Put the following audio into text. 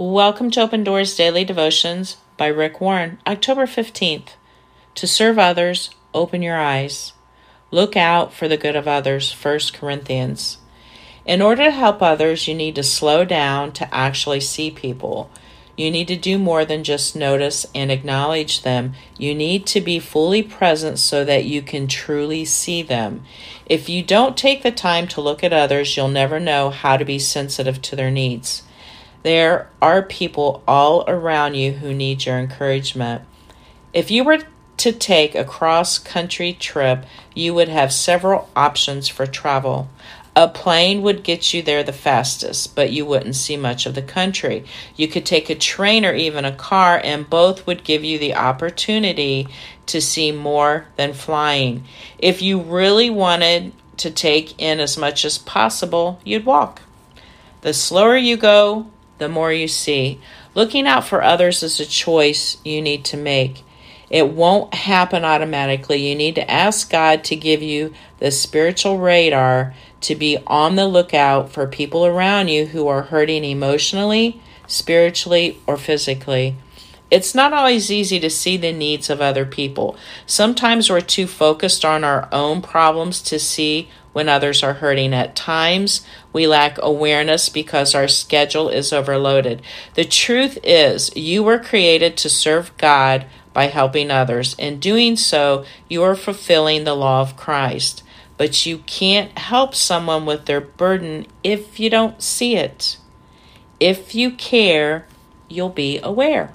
Welcome to Open Doors Daily Devotions by Rick Warren, October 15th. To serve others, open your eyes. Look out for the good of others, 1 Corinthians. In order to help others, you need to slow down to actually see people. You need to do more than just notice and acknowledge them. You need to be fully present so that you can truly see them. If you don't take the time to look at others, you'll never know how to be sensitive to their needs. There are people all around you who need your encouragement. If you were to take a cross country trip, you would have several options for travel. A plane would get you there the fastest, but you wouldn't see much of the country. You could take a train or even a car, and both would give you the opportunity to see more than flying. If you really wanted to take in as much as possible, you'd walk. The slower you go, the more you see. Looking out for others is a choice you need to make. It won't happen automatically. You need to ask God to give you the spiritual radar to be on the lookout for people around you who are hurting emotionally, spiritually, or physically. It's not always easy to see the needs of other people. Sometimes we're too focused on our own problems to see when others are hurting. At times, we lack awareness because our schedule is overloaded. The truth is, you were created to serve God by helping others. In doing so, you are fulfilling the law of Christ. But you can't help someone with their burden if you don't see it. If you care, you'll be aware.